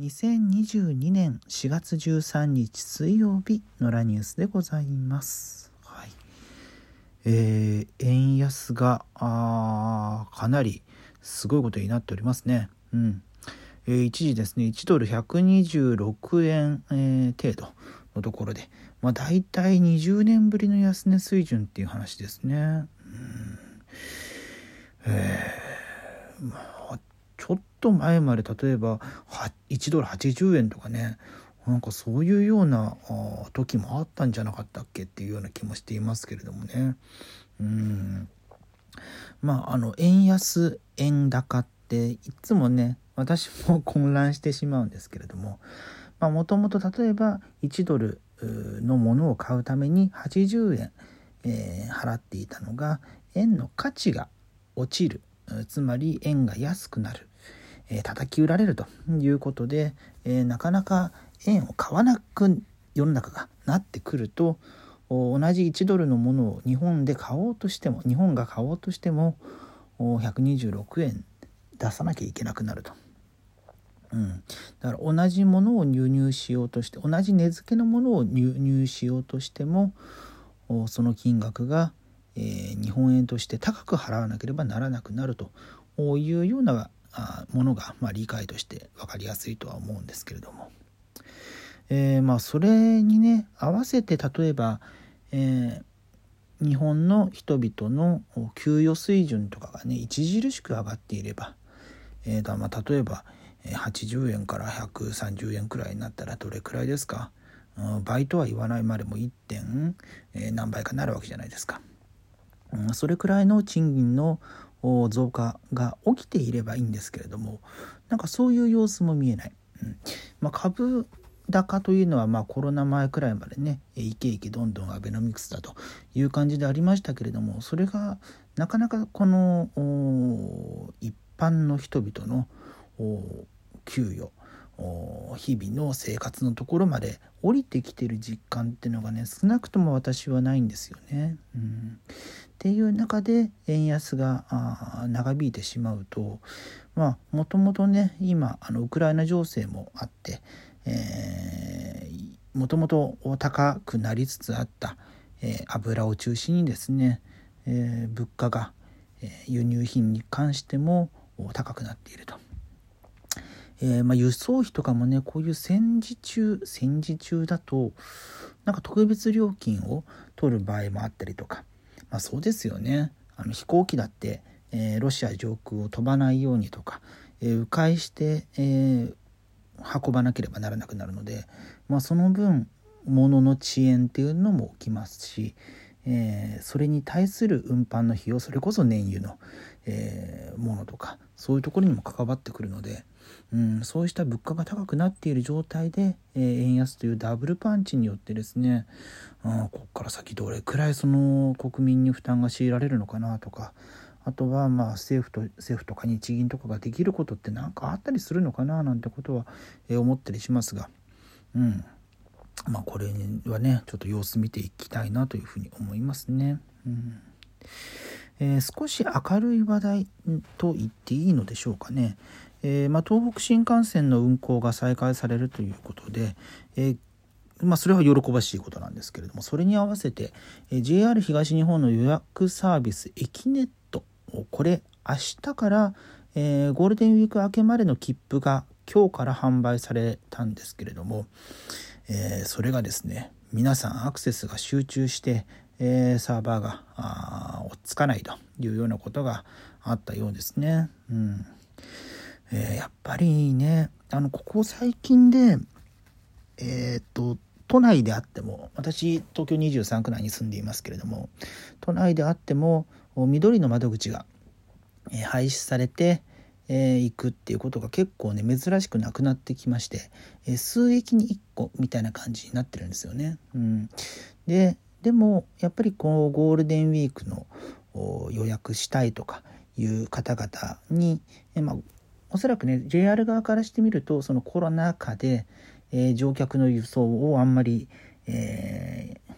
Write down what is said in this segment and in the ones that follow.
2022年4月13日水曜日のラニュースでございます。はい。えー、円安が、あかなりすごいことになっておりますね。うん。えー、一時ですね、1ドル126円、えー、程度のところで、まあ大体20年ぶりの安値水準っていう話ですね。うん。えー、まあちょっと前まで例えば1ドル80円とかねなんかそういうような時もあったんじゃなかったっけっていうような気もしていますけれどもね。うん。まああの円安円高っていつもね私も混乱してしまうんですけれどももともと例えば1ドルのものを買うために80円、えー、払っていたのが円の価値が落ちる。つまり円が安くなる。えー、叩き売られるということで、えー、なかなか円を買わなく世の中がなってくると同じ1ドルのものを日本で買おうとしても日本が買おうとしても126円出さなきゃいけなくなると。うん、だから同じものを輸入しようとして同じ値付けのものを輸入しようとしてもその金額が、えー、日本円として高く払わなければならなくなるというようなものが、まあ、理解として分かりやすいとは思うんですけれども、えー、まあそれにね合わせて例えば、えー、日本の人々の給与水準とかがね著しく上がっていれば、えー、だまあ例えば80円から130円くらいになったらどれくらいですか？うん倍とは言わないまでも 1. 点、え何倍かなるわけじゃないですか。それくらいの賃金の増加が起きていればいいんですけれどもなんかそういう様子も見えない。うんまあ、株高というのはまあコロナ前くらいまでねイケイケどんどんアベノミクスだという感じでありましたけれどもそれがなかなかこの一般の人々の給与日々の生活のところまで降りてきてる実感っていうのがね少なくとも私はないんですよね。うん、っていう中で円安が長引いてしまうとまあもともとね今あのウクライナ情勢もあって、もともと高くなりつつあった、えー、油を中心にですね、えー、物価が、え輸入品に関しても高くなっていると。えー、まあ、輸送費とかもねこういう戦時中戦時中だとなんか特別料金を取る場合もあったりとか、まあ、そうですよね。あの飛行機だって、えー、ロシア上空を飛ばないようにとか、えー、迂回して、え運ばなければならなくなるので、まあ、その分物の遅延っていうのも起きますし、えそれに対する運搬の費用それこそ燃油の、えものとかそういうところにも関わってくるので、うん、そうした物価が高くなっている状態で、えー、円安というダブルパンチによってですね、うん、ここから先どれくらいその国民に負担が強いられるのかなとかあとはまあ政府と政府とか日銀とかができることって何かあったりするのかななんてことは、えー、思ったりしますが、うん、まあこれはねちょっと様子見ていきたいなというふうに思いますね。うんえー、少し明るい話題と言っていいのでしょうかね。えー、まあ、東北新幹線の運行が再開されるということで、えー、まあ、それは喜ばしいことなんですけれどもそれに合わせて、え JR 東日本の予約サービスエキネットこれ明日から、えゴールデンウィーク明けまでの切符が今日から販売されたんですけれども、えそれがですね皆さんアクセスが集中して、えサーバーが追っつかないというようなことがあったようですね。うんえー、やっぱりねあのここ最近でえっ、と都内であっても私東京23区内に住んでいますけれども都内であっても緑の窓口が、え廃止されてえー、くっていうことが結構ね珍しくなくなってきまして、えー、数駅に1個みたいな感じになってるんですよね。うん、ででもやっぱりこうゴールデンウィークの予約したいとかいう方々に、えー、まあ、おそらくね JR 側からしてみるとそのコロナ禍で、えー、乗客の輸送をあんまり、えー、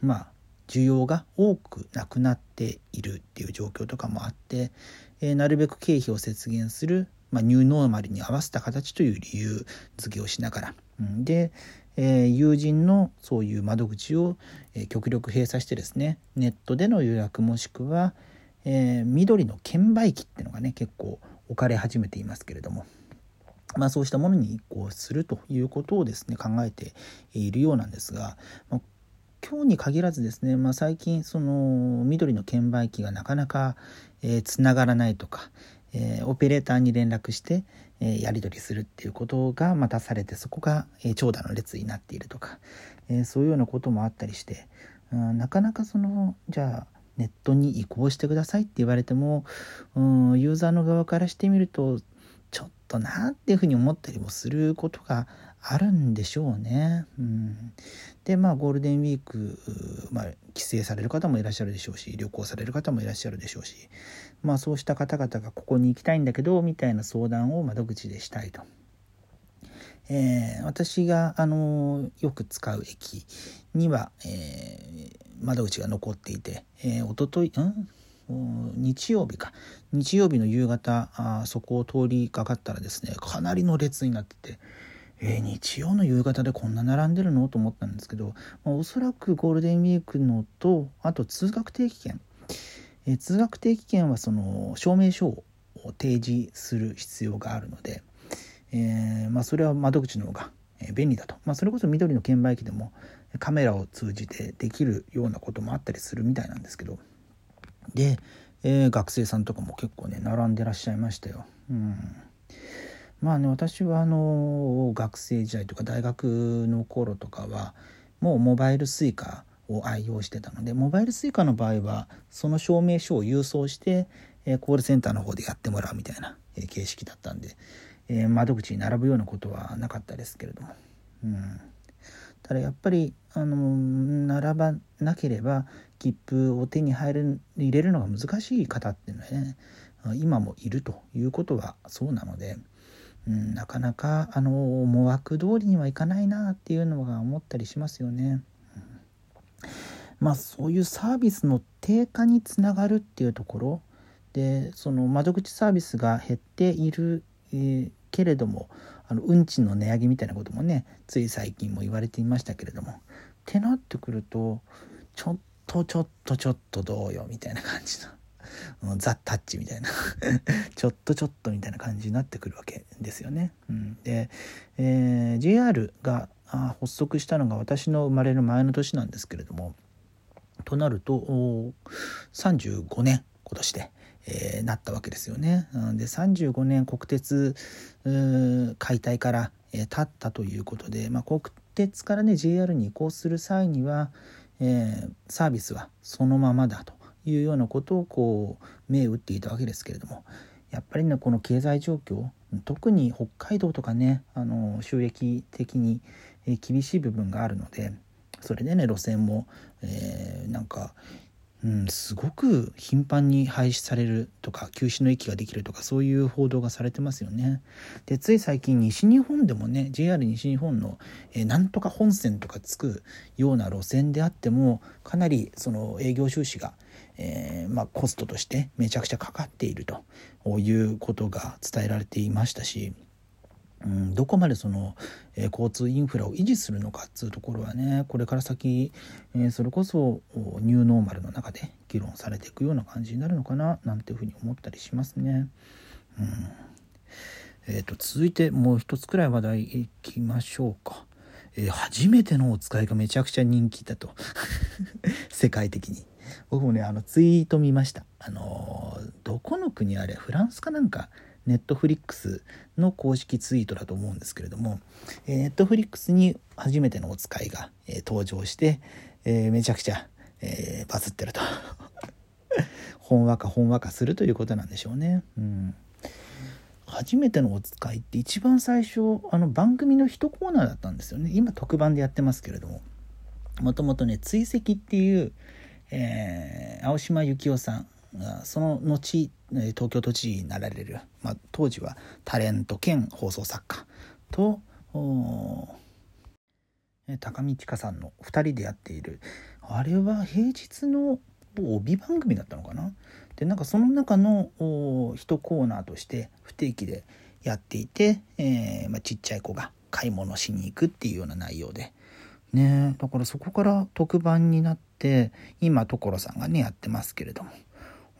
まあ需要が多くなくなっているっていう状況とかもあって、えー、なるべく経費を節減する、まあ、ニューノーマルに合わせた形という理由付けをしながら、うん、で、えー、友人のそういう窓口を、えー、極力閉鎖してですねネットでの予約もしくは、えー、緑の券売機っていうのがね結構置かれ始めていますけれども、まあ、そうしたものに移行するということをですね考えているようなんですが、まあ、今日に限らずですね、まあ、最近その緑の券売機がなかなかえー、つながらないとか、えー、オペレーターに連絡して、えー、やり取りするっていうことがまたされてそこが、えー、長蛇の列になっているとか、えー、そういうようなこともあったりして、うん、なかなかそのじゃあネットに移行してくださいって言われても、うん、ユーザーの側からしてみるとちょっとなっていうふうに思ったりもすることがあるんでしょうね。うん、でまあゴールデンウィーク、まあ、帰省される方もいらっしゃるでしょうし旅行される方もいらっしゃるでしょうし、まあ、そうした方々がここに行きたいんだけどみたいな相談を窓口でしたいと。えー、私が、あのよく使う駅には、えー、窓口が残っていて、えー、おととい、ん？日曜日か。日曜日の夕方あそこを通りかかったらですねかなりの列になっててえー、日曜の夕方でこんな並んでるの？と思ったんですけど、まあ、おそらくゴールデンウィークのとあと通学定期券、えー、通学定期券はその証明書を提示する必要があるので、えー、まあ、それは窓口の方が便利だと、まあ、それこそ緑の券売機でもカメラを通じてできるようなこともあったりするみたいなんですけどで、え学生さんとかも結構ね並んでらっしゃいましたよ。うんまあね私はあの学生時代とか大学の頃とかはもうモバイル Suica を愛用してたのでモバイル Suica の場合はその証明書を郵送して、えコールセンターの方でやってもらうみたいな、え形式だったんで、え窓口に並ぶようなことはなかったですけれども。うんただやっぱりあの並ばなければ切符を手に入る入れるのが難しい方っていうのはね今もいるということはそうなので、うん、なかなかあの思惑通りにはいかないなっていうのが思ったりしますよね。うん、まあそういうサービスの低下につながるっていうところでその窓口サービスが減っている、えー、けれどもあの運賃の値上げみたいなこともねつい最近も言われていましたけれどもってなってくるとちょっとちょっとちょっとどうよみたいな感じの。ザ・タッチみたいな ちょっとちょっとみたいな感じになってくるわけですよね。うん、で、えー、JR が発足したのが私の生まれる前の年なんですけれどもとなると35年今年で、えー、なったわけですよね。で35年国鉄解体から、えー、経ったということで、まあ、国鉄からね JR に移行する際には、えー、サービスはそのままだというようなことをこう銘打っていたわけですけれどもやっぱりねこの経済状況特に北海道とかねあの収益的に厳しい部分があるのでそれでね路線も、えー、なんかうん、すごく頻繁に廃止されるとか休止の域ができるとかそういう報道がされてますよね。でつい最近西日本でもね JR 西日本の、え、なんとか本線とかつくような路線であってもかなりその営業収支が、えー、まあ、コストとしてめちゃくちゃかかっているということが伝えられていましたしうん、どこまでその、えー、交通インフラを維持するのかっつうところはねこれから先、えー、それこそニューノーマルの中で議論されていくような感じになるのかななんていうふうに思ったりしますね。うんえーと、続いてもう一つくらい話題いきましょうか。えー、初めてのお使いがめちゃくちゃ人気だと 世界的に僕もねあのツイート見ましたあの、どこの国あれフランスかなんかネットフリックスの公式ツイートだと思うんですけれども、えネットフリックスに初めてのお使いが、え登場して、えめちゃくちゃ、えバズってると。ほんわかほんわかするということなんでしょうね。うん。初めてのお使いって一番最初あの番組の一コーナーだったんですよね。今特番でやってますけれども。もともとね追跡っていう、えー、青島幸男さんその後東京都知事になられる、まあ、当時はタレント兼放送作家と高見千佳さんの2人でやっているあれは平日の帯番組だったのかな？でなんかその中の1コーナーとして不定期で、やっていて、えー、まあ、ちっちゃい子が買い物しに行くっていうような内容で。ねだからそこから特番になって今所さんがねやってますけれども、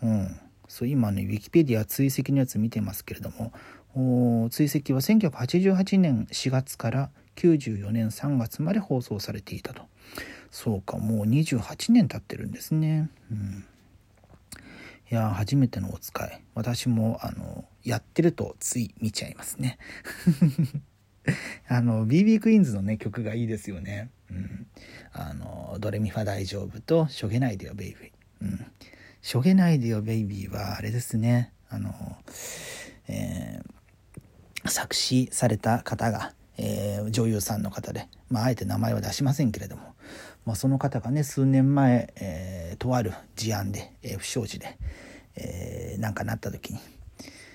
うん、そう今ねウィキペディア追跡のやつ見てますけれども追跡は1988年4月から94年3月まで放送されていたと。そうかもう28年経ってるんですね。うん。いや初めてのお使い。私もあのやってるとつい見ちゃいますね。あの BB クイーンズのね曲がいいですよね。うん。あのドレミファ大丈夫としょげないでよベイビーうん。しょげないでよベイビーは。あれですね。あのえー、作詞された方がえー、女優さんの方で、まあ、あえて名前は出しませんけれども、まあ、その方がね数年前、えー、とある事案で、え、不祥事で、え、なんかなった時に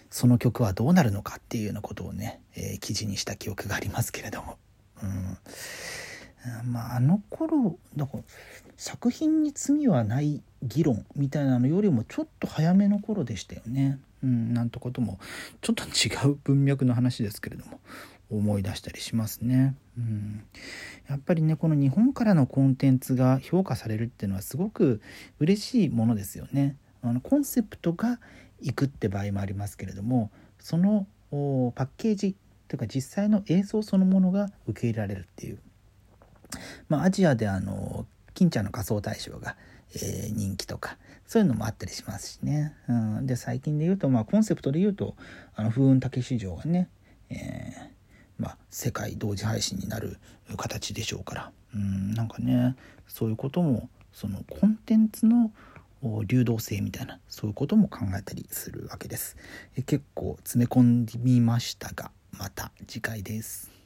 その曲はどうなるのかっていうようなことをね、え、記事にした記憶がありますけれども、うん。まあ、あの頃だから作品に罪はない議論みたいなのよりもちょっと早めの頃でしたよね。うん、なんてこともちょっと違う文脈の話ですけれども思い出したりしますね。うん、やっぱりねこの日本からのコンテンツが評価されるっていうのはすごく嬉しいものですよね。あのコンセプトがいくって場合もありますけれどもそのパッケージというか実際の映像そのものが受け入れられるっていう。まあ、アジアであの金ちゃんの仮想大賞が、えー、人気とかそういうのもあったりしますしね。うん、で最近で言うと、まあ、コンセプトで言うとあの風雲竹市場がね、えーまあ、世界同時配信になる形でしょうからうんなんかねそういうこともそのコンテンツの流動性みたいなそういうことも考えたりするわけです。え結構詰め込んでみましたがまた次回です。